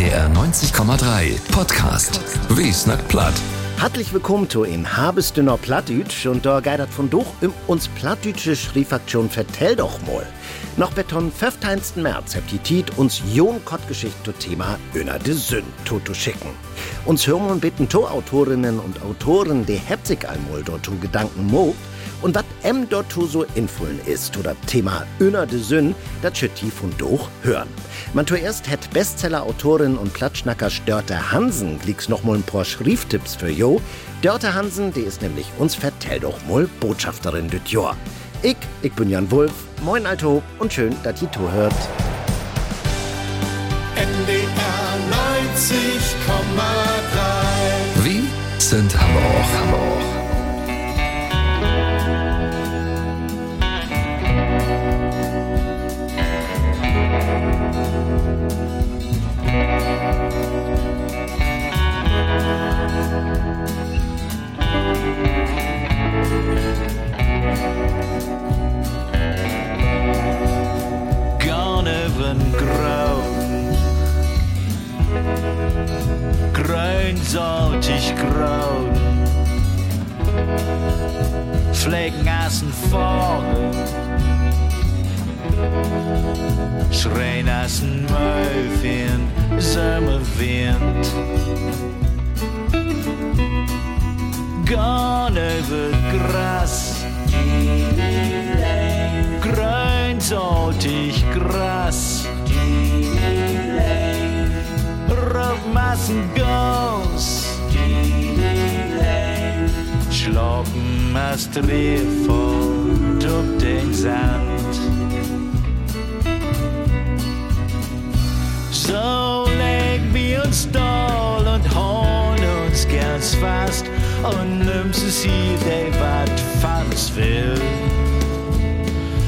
NDR 90,3 Podcast. Wie snack platt. Herzlich willkommen zu in Habestünner Plattdütsch und da geidert von durch um uns Plattdütsche Schriefaktion Vertell doch mal. Noch beton 15. März habt die Tiet uns Jon Kottgeschichte zu Thema Öner de Sünn zu schicken. Uns hören und bitten To-Autorinnen und Autoren, die sich einmal dort Gedanken mogt, und was em dort so infullen ist, oder Thema Öner de Sünn, das schütt die von doch hören. Man zuerst hätt Bestseller-Autorin und Platschnacker Dörte Hansen glicks noch mal ein paar Schrieftipps für Jo. Dörte Hansen, die ist nämlich uns vertell doch mal Botschafterin düt Jahr. Ich, ich bin Jan Wulff. Moin, Alto, und schön, dass ihr hört. NDR 90,3 Sind Hamburg, Hamburg. Garnevengrau, Op den Sand So leg wir uns doll und hauen uns ganz fast und nimmst es hier, der wat fans will.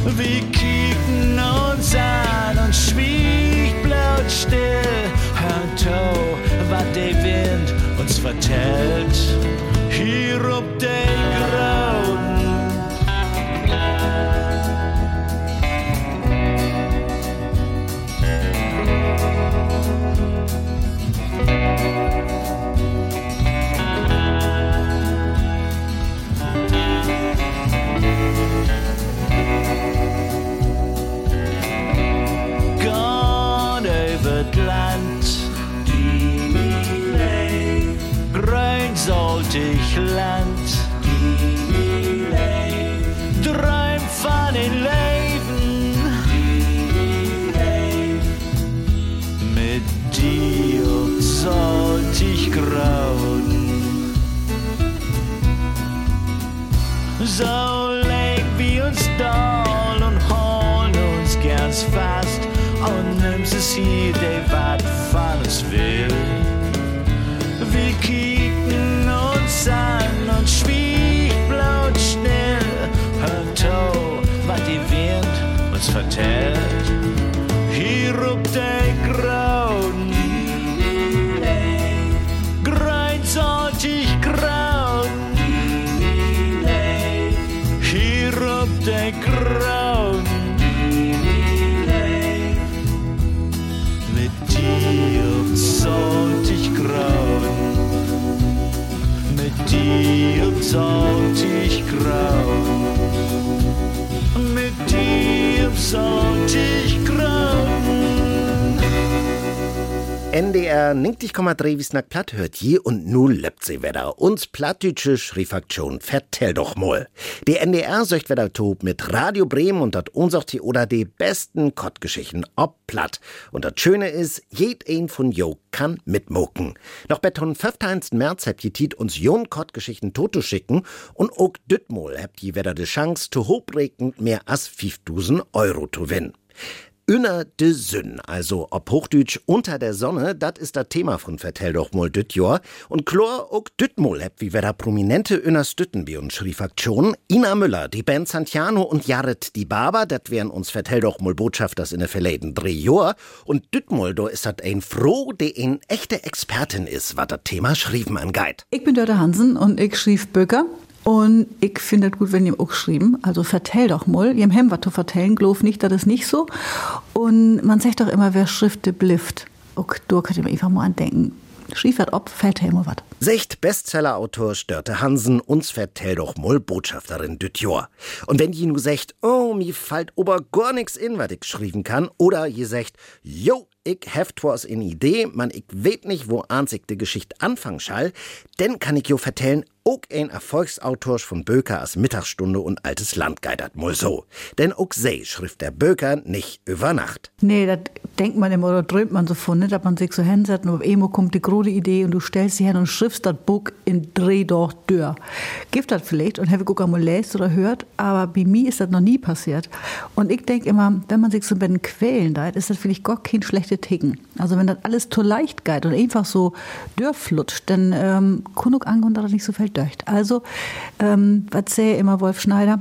Wir kicken uns an und schwieg blaut still. Hört to, wat der Wind uns vertellt. Hier ob der Grünsaltig Land. Träum von den Leben. Mit dir sollte ich grauen. So leg wir uns doll und holen uns ganz fast und nimmst es hier, der wat von uns will. Dir NDR 90,3 wie snack platt hört je und nu lebt sie wieder. Uns plattdütsche Schriefaktion vertell doch mal. Die NDR söcht wieder tob mit Radio Bremen und dat unsocht die oder die besten Kottgeschichten ob platt. Und das Schöne ist, jed ein von jo kann mitmoken. Noch beton 15. März habt ihr Tiet uns Jon Kottgeschichten Toto schicken und ook dütmol habt ihr wieder die Chance zu hochregend mehr as 5000 Euro zu gewinnen. Unter de Sünn, also ob Hochdütsch unter der Sonne, dat ist das Thema von Vertell doch mal düt Jahr. Und Chlor ook dütmol heb, wie wir da prominente Ünners dütten wie uns Schriefaktion. Ina Müller, die Band Santiano und Jared die Barber, dat wären uns Vertell doch mal Botschafters in der verleden drei. Und dütmol, do ist dat ein froh, de ein echte Expertin ist, wat dat Thema Schrieven angeht. Ich bin Dörte Hansen und ich schrieb Böcker. Und ich finde es gut, wenn ihr auch geschrieben. Also vertell doch mal. Ihr hem was zu vertellen, glaub nicht, das ist nicht so. Und man sagt doch immer, wer Schrifte blifft. auch da könnt ihr mir einfach mal andenken. Schiefert ob, ja immer was. Secht Bestsellerautor Störte Hansen, uns vertell doch mal Botschafterin düt Jahr. Und wenn je nu secht, oh, mir fällt ober gar nix in, was ich schreiben kann, oder je secht, jo, ich heft was in Idee, man ich weet nicht, wo ansig de Geschichte anfangen schall, denn kann ich jo vertellen, auch ein Erfolgsautor von Böker als Mittagsstunde und altes Land geidert mal so. Denn auch sei schrift der Böker nicht über Nacht. Nee, das denkt man immer oder träumt man so von, ne? dass man sich so hinsetzt und auf einmal kommt die große Idee und du stellst sie hin und schriftst das Buch in Dreh Dörr. Gibt das vielleicht und habe ich auch mal lest oder hört, aber bei mir ist das noch nie passiert. Und ich denke immer, wenn man sich so bei den Quellen da ist das vielleicht gar kein schlechte Ticken. Also wenn das alles zu leicht geht und einfach so dörflutscht, dann ähm, kann auch angehen, dass das nicht so viel döcht. Also, ähm, was sähe immer Wolf Schneider?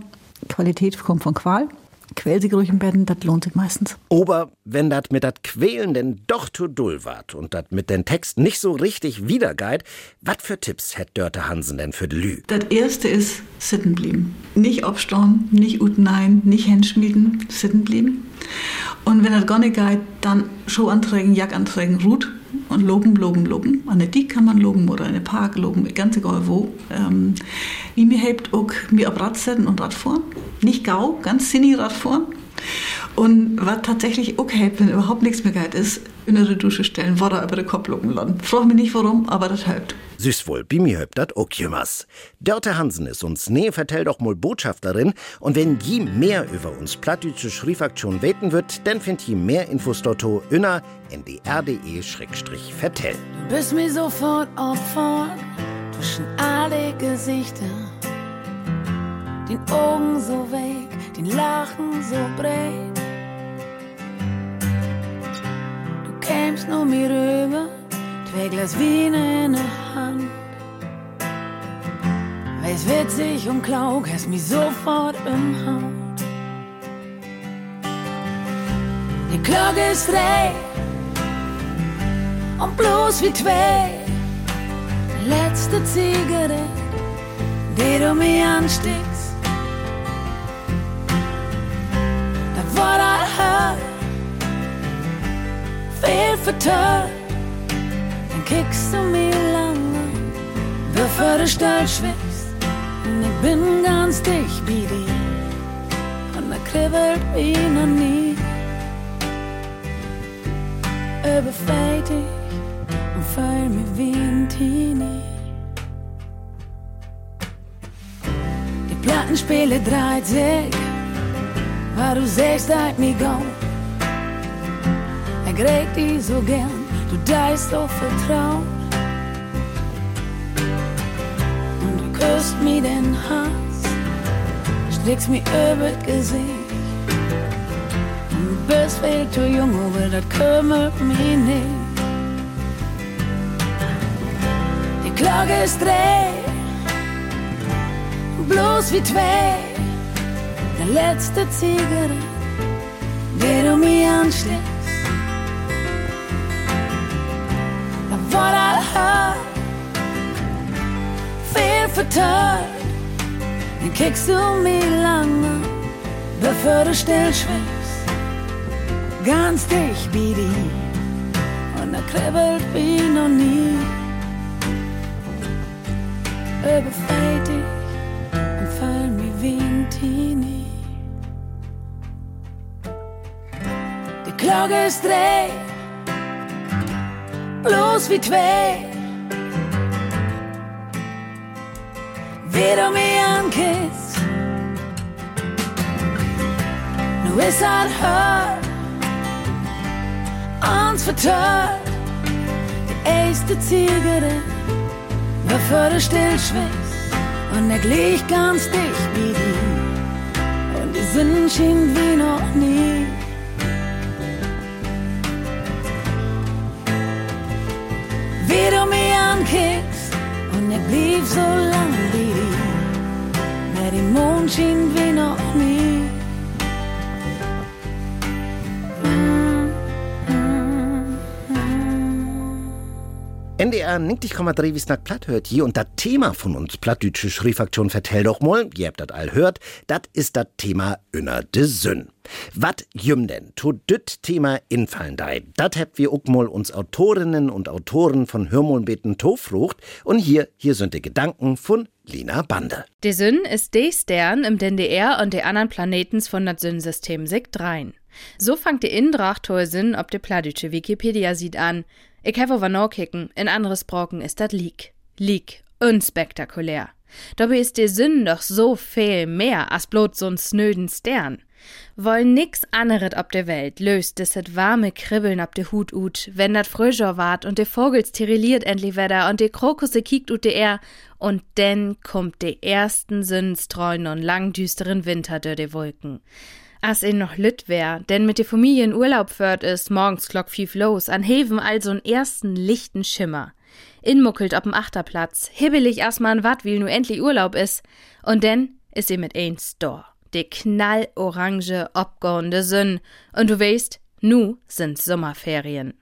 Qualität kommt von Qual. Quälsig ruhig im Betten, das lohnt sich meistens. Aber wenn dat mit dat Quälen denn doch zu dull wart und dat mit den Text nicht so richtig wiedergeit, wat für Tipps hätt Dörte Hansen denn für Lü? Das erste ist sitten blieben. Nicht obstauen, nicht ut nein, nicht hinschmieden, sitten blieben. Und wenn das gar nicht geht, dann Schuhanträgen, Jackanträgen, Rut und loben, loben, loben. Der Diek kann man loben oder in den Park loben, ganz egal wo. Ähm, wie mir hilft auch mir ab Rad setzen und Radfahren. Nicht gau, ganz sinnig Radfahren. Und was tatsächlich auch hilft, wenn überhaupt nichts mehr geht, ist, in der Dusche stellen, Wasser über den Kopf loben lassen. Frag mich nicht warum, aber das hilft. Süß wohl, bi mir hilft dat auch jemals. Dörte Hansen ist uns nee, vertell doch mal Botschafterin. Und wenn je mehr über uns plattdeutsche Schriefaktion weten wird, dann findet je mehr Infos dort inner ndr.de-vertell. Du bist mir sofort auffallen zwischen alle Gesichter. Den Augen so weg, den Lachen so breit. Du kämst nur mir rüber, zwei Glas Wein in der Hand. Weiß witzig und klaug, hast mich sofort im Haut. Die Glocke ist drei und bloß wie zwei. Letzte Zigarette, die du mir ansteckst. War das Haar viel vertört. Dann kickst du mir lange, bevor du steil schwimmst. Und ich bin ganz dicht bei dir. Und da kribbelt wie noch nie. Überfällt dich und fall mir wie ein Teenie. Die Plattenspiele dreht sich, weil du sagst, dass mir go. Er gräbt dich so gern, du deist so vertraut. Und du küsst mir den Hals, strickst mir über Gesicht. Du bist viel zu jung, aber das kümmert mich nicht. Die Glocke ist dreh, bloß wie zwei. Der letzte Zigarette, die du mir anschlägst. Da war das Haar viel vertört. Dann kickst du mir lange, bevor du still schwimmst. Ganz dicht wie die und er kribbelt wie noch nie. Überfällt dich Glocke ist dreh, bloß wie zwei. Wie du mich ankisst, nu ist er hört, uns vertört. Die erste Zigarette, bevor du schwächst. Und er glich ganz dicht wie die. Und die Sinn schien wie noch nie. Und er blieb so lang wie die. Mehr die Mond schien NDR 90,3 wie snack platt hört hier und das Thema von uns plattdütsche Schriefaktion vertell doch mal, ihr habt das all hört, das ist das Thema Inner de Sünn. Wat jüm denn to düt Thema infallen dei? Dat habt wir auch mal uns Autorinnen und Autoren von Hörmolbeten Tofrucht und hier, hier sind die Gedanken von Lina Bande. De Sünn ist de Stern im DNDR und de anderen Planetens von dat Sünnsystem sig drein. So fangt die Indracht hohe Sinn ob de pladütsche Wikipedia sieht an. Ich habe aber noch kicken, in anderes Brocken ist dat Leak. Leak, unspektakulär. Dabei ist der Sinn doch so viel mehr als bloß so'n snöden Stern. Wollen nix anderes ob der Welt löst des et warme Kribbeln ab de Hut ut, wenn dat Fröscher wart und de Vogel sterilliert endlich wedder und de Krokusse kiekt ut de er und denn kommt de ersten Sinnstreuen und langdüsteren Winter dör de Wolken as in noch lütt wär, denn mit de Familie in Urlaub föhrt is morgens klock fief los, an Heven also ersten lichten Schimmer. Inmuckelt op'm Achterplatz, hibbelig erstmal an wat, wie nu endlich Urlaub is, und denn is sie mit eins Store. De knallorange, obgornde Sünn, und du weißt, nu sind Sommerferien.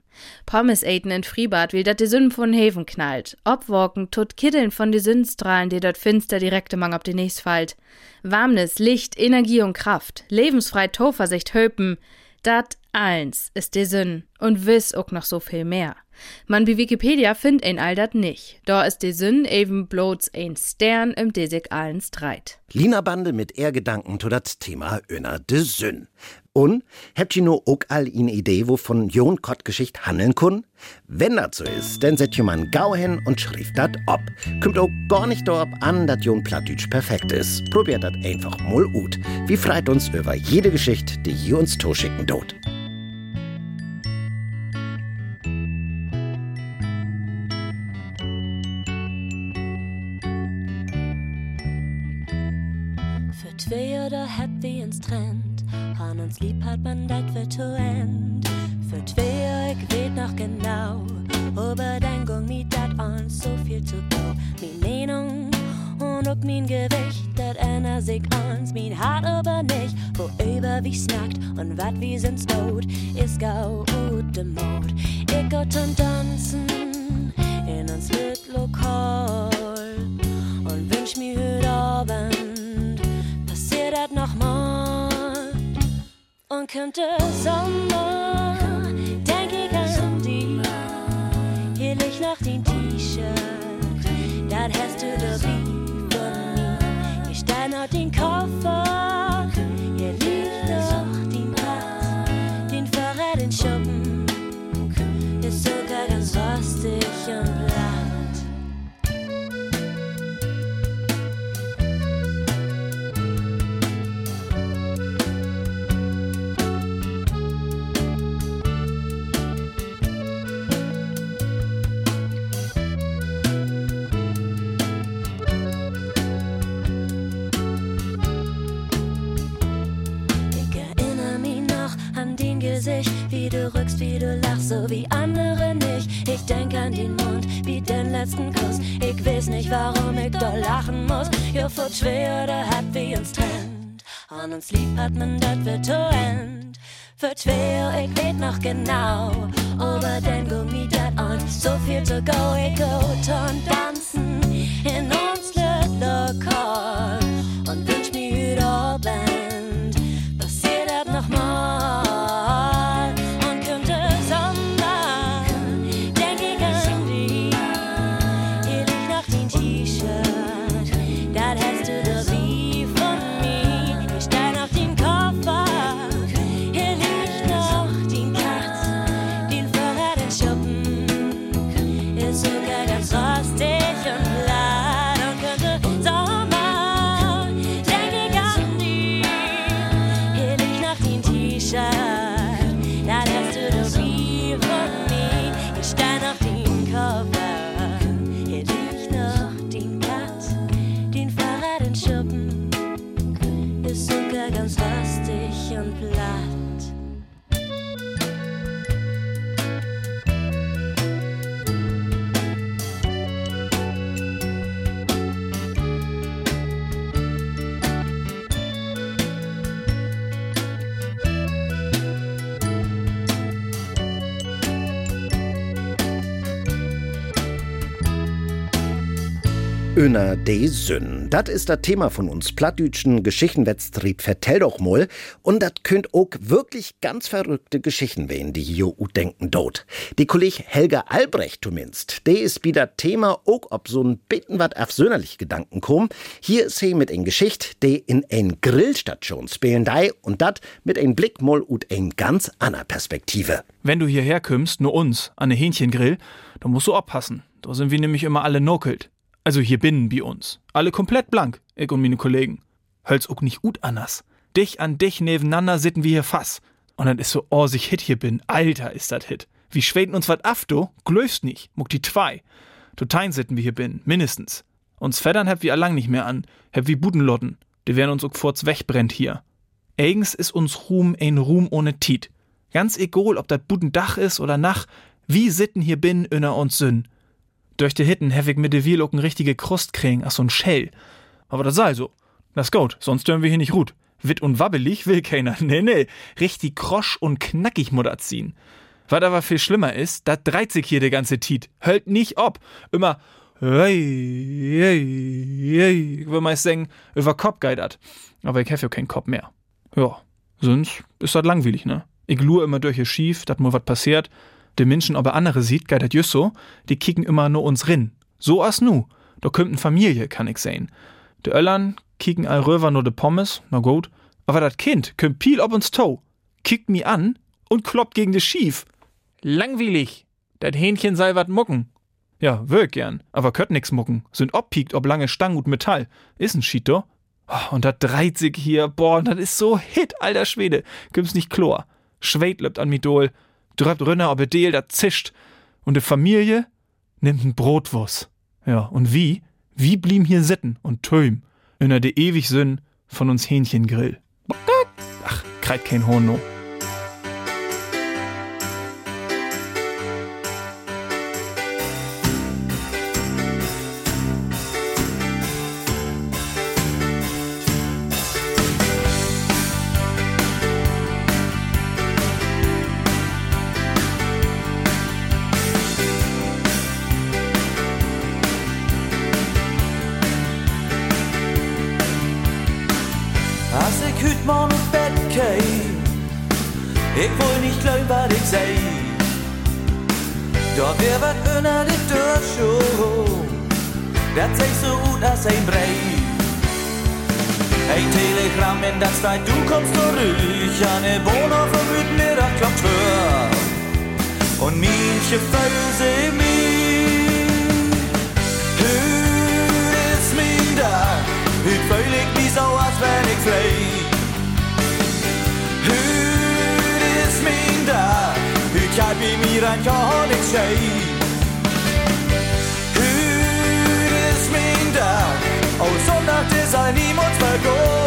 Pommes eten in Freibad, wie dat de Sünn von Heven knallt. Obwalken tut Kiddeln von de Sünnstrahlen, die dort finster direkte Mang ob de nächst fallt. Warmnis, Licht, Energie und Kraft, lebensfrei Toversicht höpen, dat eins ist de Sünn und wiss auch noch so viel mehr. Man wie Wikipedia find ein all dat nicht. Da ist de Sünn eben bloß ein Stern im Desig allen Streit. Lina Bande mit Ehrgedanken zu dat Thema Öner de Sünn. Und habt ihr nur auch all in Idee, wovon Jon Kott Geschicht handeln kun? Wenn das so ist, dann ihr mal Gau hin und schrift dat ob. Kommt auch gar nicht darauf an, dass Jon Plattdeutsch perfekt ist. Probiert dat einfach mal ut. Wie freit uns über jede Geschichte, die ihr uns schicken dort. Lieb hat man dat für to end. Für zwei, ich weet noch genau, Überdenkung mit dat uns so viel zu go. Min Meinung und auch mein Gewicht, dat ändert sich uns, mein Hart aber nicht, wo über wie snackt und wat wie sind's tot, ist gau gute Mode. Ich go zum Tanzen und kommt du rückst, wie du lachst, so wie andere nicht. Ich denk an den Mund, wie den letzten Kuss. Ich weiß nicht, warum ich da lachen muss. Jo, vor schwer oder hat wie uns trennt. An uns lieb hat man dat wird to end. Für schwer, ich weet noch genau. Aber den Gummi dat on, so viel to go. Ich go ton tanzen in uns Lokal und Öner de Sünn. Das ist das Thema von uns plattdütschen Geschichtenwettstrieb Vertell doch mal. Und das könnt auch wirklich ganz verrückte Geschichten wehen, die hier denken dort. Die Kolleg Helga Albrecht zumindest, der ist wie das Thema auch ob so ein bitten wat auf Gedanken kommen. Hier ist sie mit en Geschichte, die in ein Grillstation spielen dei und dat mit ein Blick mal ut ein ganz anderer Perspektive. Wenn du hierher kommst, nur uns, an ne Hähnchengrill, dann musst du aufpassen. Da sind wir nämlich immer alle nokelt. Also hier binnen bei uns. Alle komplett blank, ich und meine Kollegen. Hölz auch nicht gut anders. Dich an dich nebeneinander sitten wir hier fass. Und dann ist so, oh, sich Hit hier bin. Alter, ist dat Hit. Wie schweden uns wat af, du? Glöfst nicht. Muck die zwei. Totein sitten wir hier bin, mindestens. Uns Feddern hab wir allang nicht mehr an. Hab wie Budenlotten. Die werden uns auch forts wegbrennt hier. Eigens ist uns Ruhm ein Ruhm ohne Tiet. Ganz egal, ob dat Budendach is oder nach, wie sitten hier bin, öner uns Sünn. Durch die Hitten hef ich mit de Wiel richtige Krust kriegen, ach so'n Shell. Aber das sei so. Das gut, sonst dürfen wir hier nicht ruht. Witt und wabbelig will keiner. Nee, nee. Richtig krosch und knackig muss ziehen. Was aber viel schlimmer ist, da dreht sich hier der ganze Tiet. Hört nicht ob. Immer, hey, hey, hey. Will meist sagen, über Kopf geidert. Aber ich hef ja keinen Kopf mehr. Ja, sonst ist das langweilig, ne? Ich lure immer durch ihr Schief, dat mal was passiert. De Menschen aber andere sieht, geht dat so, die kicken immer nur uns rin. So as nu. Da kümmt n Familie, kann ich sehen. De Öllern kicken all röver nur de Pommes, na gut. Aber dat Kind kümmt viel ob uns to, kickt mi an und kloppt gegen de Schief. Langweilig. Dat Hähnchen sei wat mucken. Ja, wirk gern, aber könnt nix mucken. Sind obpiekt ob lange Stang und Metall. Is n Schied, do? Oh, und dat dreht sich hier, boah, dat is so hit, alter Schwede. Gibt's nicht Chlor. Schwed löbt an mi Dol dröbt Rönner ob Deel, da zischt. Und de Familie nimmt n Brotwurst. Ja, und wie? Wie blieben hier sitten und töm? In der de ewig Sinn von uns Hähnchengrill. Ach, kreit kein Horn no. Zurück. Eine Wohnung vom Mittag klopft hör. Und manche Föse mich. Hüt ist mein Dach. Hüt völlig wie so, als wenn ich flieg. Kijk bij mir en kan ik zeggen. Hur is min dag, og zondag det sig niemand vergå. Hur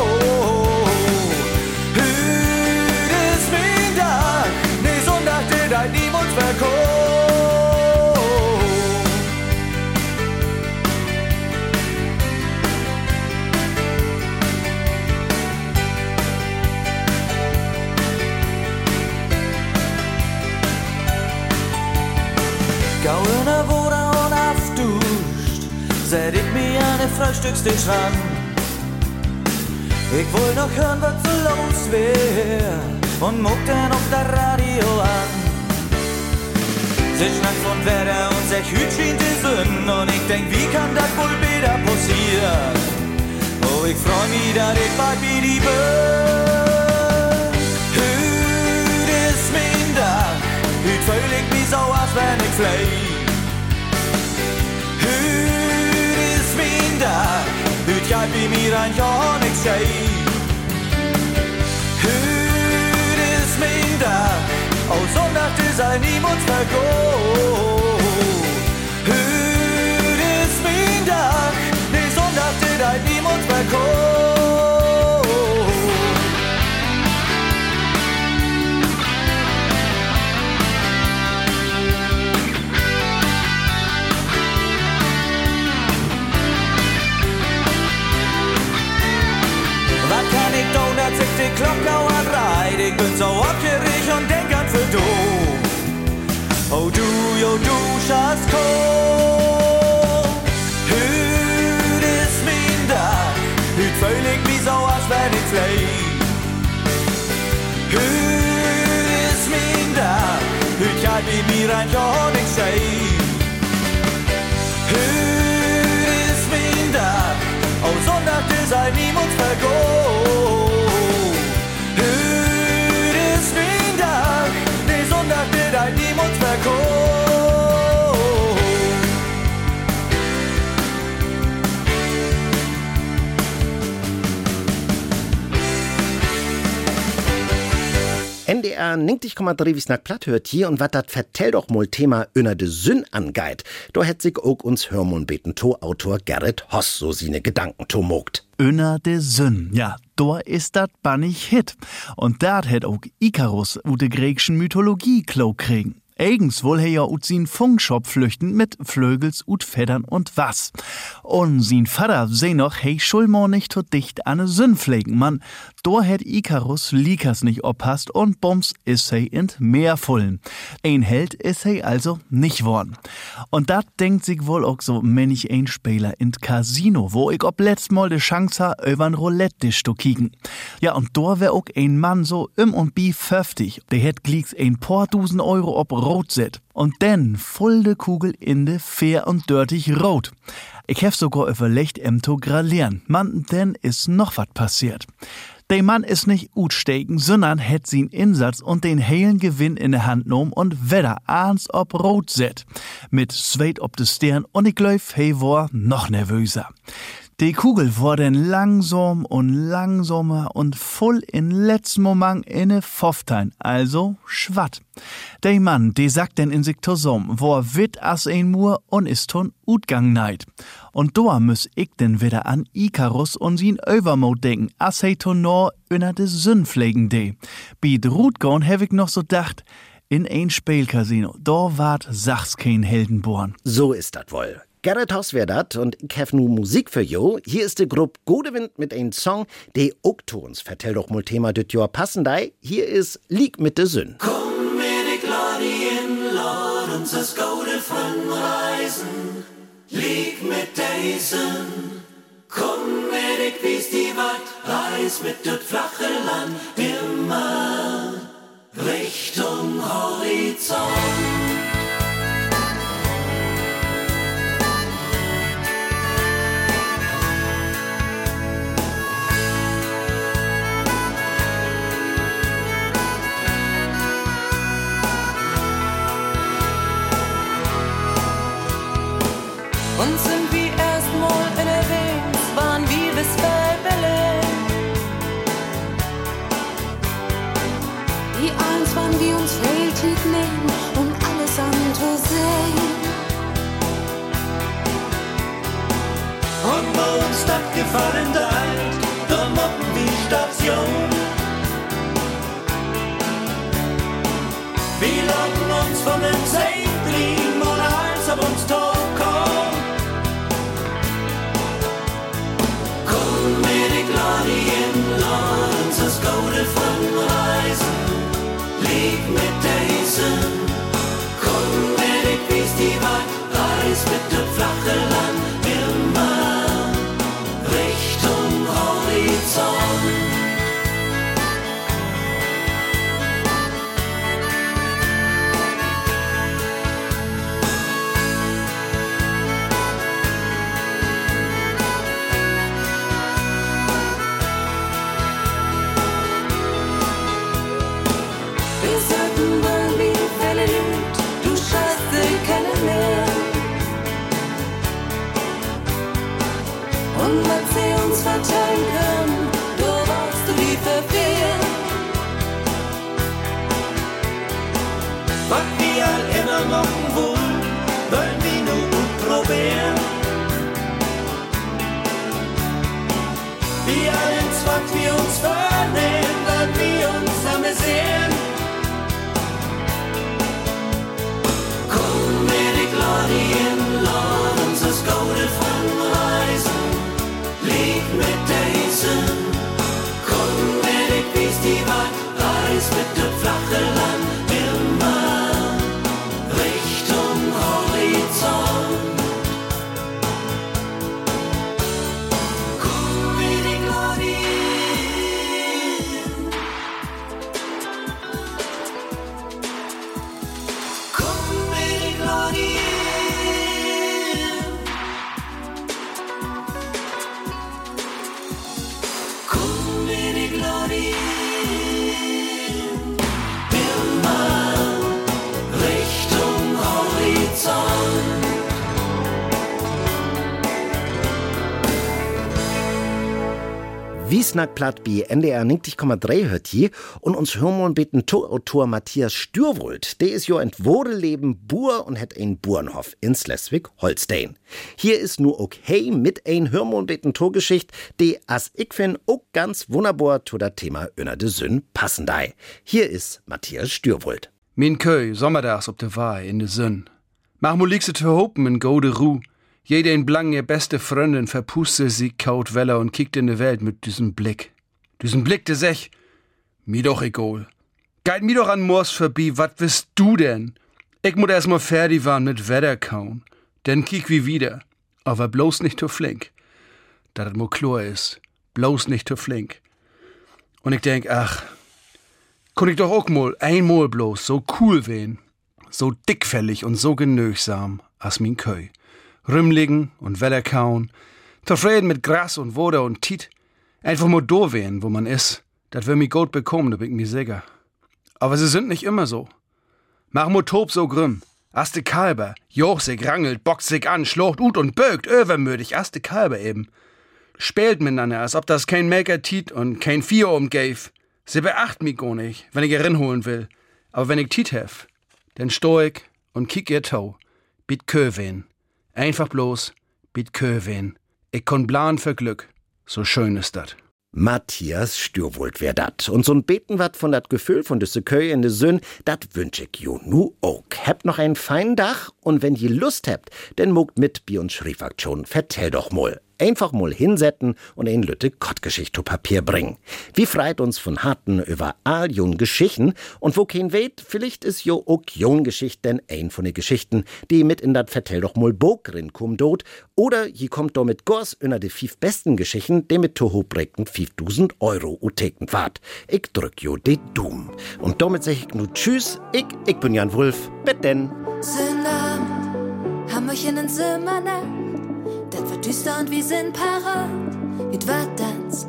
mir an den ran. Ich will noch hören, was so los wär, und muck dann auf der Radio an. Sie schnackt von Wetter und sech Hütchen die Sünn, und ich denk, wie kann das wohl wieder passieren? Oh, ich freu mich, dass ich bald wie die bin. Hüt ist mein Dach, hüt völlig wie so, als wenn ich flieg. Jag wie mir ein Jahr nix schei. Hüt ist mein Dach, oh Sonntag ist ein niemand vergå. Hüt ist mein Dach, nee Sonntag ist ein niemand vergå. Klockauer 3. Ich bin so abgierig und denk an für du. Oh du, jo oh, du, Schatzko. Hüt ist mein Tag. Hüt völlig wie so, als wenn ich fleh. Hüt ist mein Tag. Hüt ja wie mir ein Jonig sei. Hüt ist mein Tag. Oh, Sonntag ist ein niemand vergossen. NDR 90,3 wie snack platt hört hier und wat dat vertell doch mal Thema öner de Sünn angeit. Do hätt sich auch uns Hörmon beten to Autor Gerrit Hoss so sine Gedanken to mogt. Öner de Sünn, ja, do ist dat bannig Hit. Und dat hätt auch Ikarus ut de gräkschen Mythologie klau kriegen. Eigens wohl he ja ut sin Funkshop flüchten mit Flögels ut Federn und was. Und sin Vater seh noch, hey Schulmor nicht tot dicht an Sünn pflegen, Mann. Do hätt Ikarus Likas nicht oppasst und Bums is he in Meer fullen. Ein Held he also nicht worn. Und dat denkt sich wohl auch so männlich ein Spieler in Casino, wo ich ob letzt mal de Chance ha, übern Roulette zu kicken. Ja, und do wär auch ein Mann so im und bi 50. Der hätt glieks ein paar Dusen Euro ob rot set. Und denn voll de Kugel in de fair und dörtig rot. Ich hef sogar überlegt, em to gralieren. Mann, denn is noch wat passiert. Der Mann ist nicht utsteken, sondern hätt sin Insatz und den heilen Gewinn in der Hand genommen und wedder ahns ob rot set. Mit Zweit ob de Stern und ich hey war noch nervöser. Die Kugel wurde langsam und langsamer und voll in letzten Moment inne Pfofftein, also schwatt. Der Mann, der sagt in sich zusammen, wo er wit as ein Mur und ist ton Utgang neid. Und doa müss ich denn wieder an Ikarus und sin Overmode denken, as he ton nor inner de Sündpflegen de. Bi Drutgorn hev ich noch so dacht, in ein Spielcasino, da wart sachs kein Heldenborn. So ist dat wohl. Gerrit Hoss wär dat und ich hef nu Musik für jo. Hier ist de Gruppe Godewind mit ein Song, de Oktons vertell doch mal Thema dit Jahr passen dei. Hier ist Lieg mit de Sünn. Komm mit ik Ladi in Lord uns das Gode von Reisen. Lieg mit Daisen. Komm mit ik wies die Watt, reis mit dat flache Land immer Richtung Horizont. Uns das gefallen deit, da mochten die Station. Wir locken uns von dem Seitrim und eins auf uns Tor kommt. Komm mit die Gladi in Lords, das Gode von Reisen. Lieg mit Daisen. Komm mit ich wies die Watt, reis mit dem flache Land reis mit dem flache Land Wiesnackplatt bi NDR 90,3 hört hier und uns hören bitten Torautor Matthias Stürwold. Der ist jo entwore Leben Bur und hat ein Burenhof in Schleswig Holstein. Hier ist nur okay mit ein Hörmon bitten Torgeschicht, die as ich find auch ganz wunderbar zu der Thema Öner de Sünn passen dei. Hier ist Matthias Stürwold. Min Köy, sommerdags op de Waai in de Sünn. Mach mo liegse te hopen in gode Ruh. Jede in Blang ihr beste Freundin verpuste sie kaut Weller und kickt in die Welt mit diesem Blick. Diesen Blick des Sech. Mir doch egal. Geit mir doch an Moors vorbei, wat bist du denn? Ich muss erst mal fertig waren mit Wetter kauen. Denn kick wie wieder. Aber bloß nicht zu flink. Da das mo klar ist. Bloß nicht zu flink. Und ich denk, ach, kon ich doch auch mal einmal bloß so cool wehen. So dickfällig und so genügsam as min Köy. Rümligen und Weller kauen. Zufrieden mit Gras und Woder und Tiet. Einfach mal do wehen, wo man ist. Dat will mi gut bekommen, da bin ich mir sicher. Aber sie sind nicht immer so. Mach mo Tob so grimm. Aste Kalber, joch sich rangelt, boxt sich an, schlocht ut und bögt, övermütig, aste Kalber eben. Spielt miteinander, als ob das kein Maker tiet und kein Vier umgave. Sie beacht mich gar nicht, wenn ich ihr holen will. Aber wenn ich tiet hef, dann ich und kick ihr Tau. Biet Köwen. Einfach bloß, biet Köwen. Ich kon plan für Glück. So schön ist dat. Matthias Stürwold wär dat. Und so'n Beten wat von dat Gefühl von de Köy in de Sünn, dat wünsch ich jo nu ook. Habt noch ein fein Dach und wenn je Lust habt, denn mogt mit bi uns Schriefaktion, vertell doch mal. Einfach mal hinsetzen und ein Lütte Kottgeschicht zu Papier bringen. Wie freit uns von harten über all jon Geschichten und wo kein weht, vielleicht ist jo ook jon Geschicht denn ein von den Geschichten, die mit in dat Vertell doch mal Bogrin kum dot oder je kommt do mit Gors einer de fief besten Geschichten, die mit Toho prägten 5000 Euro uteken wart. Ich drück jo de Doom. Und damit sag ich nu tschüss, ich, ich bin Jan Wulf, bet denn. Sünder, haben in den Zimmer wird düster und wir sind para. Mit wat Tanz,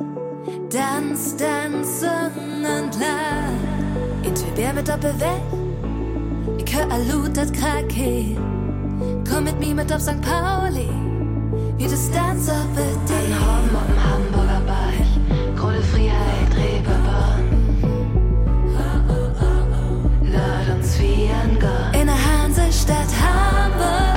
Tanz, Tanz, Sonnenlar. In zwei Bär mit Doppelwelt. Ich hör Alut, das Krake. Komm mit mir mit auf St. Pauli. Wie das Tanz auf An Hom am Hamburger Beich, Grode Freiheit, Reeperbahn. Lad uns wie ein Gott. In der Hansestadt Hamburg.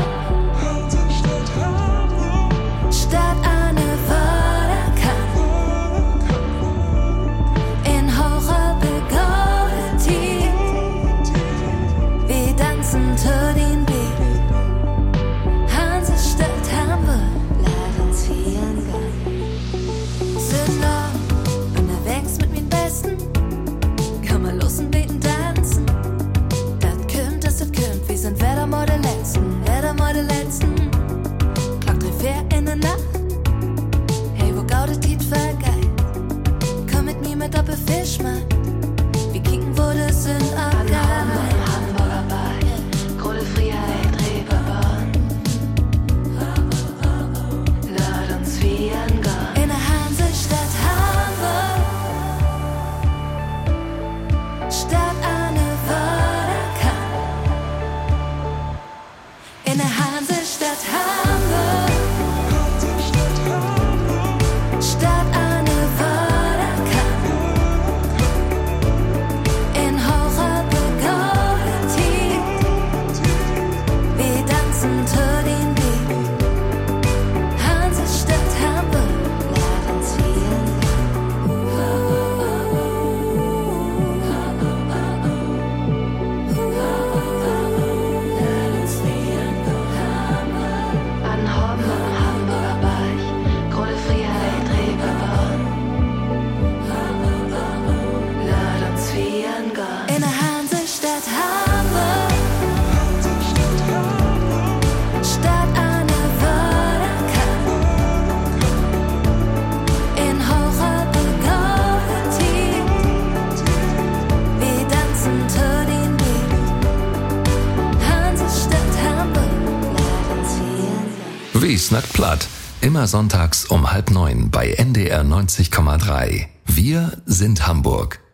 Sonntags um halb neun bei NDR 90,3. Wir sind Hamburg.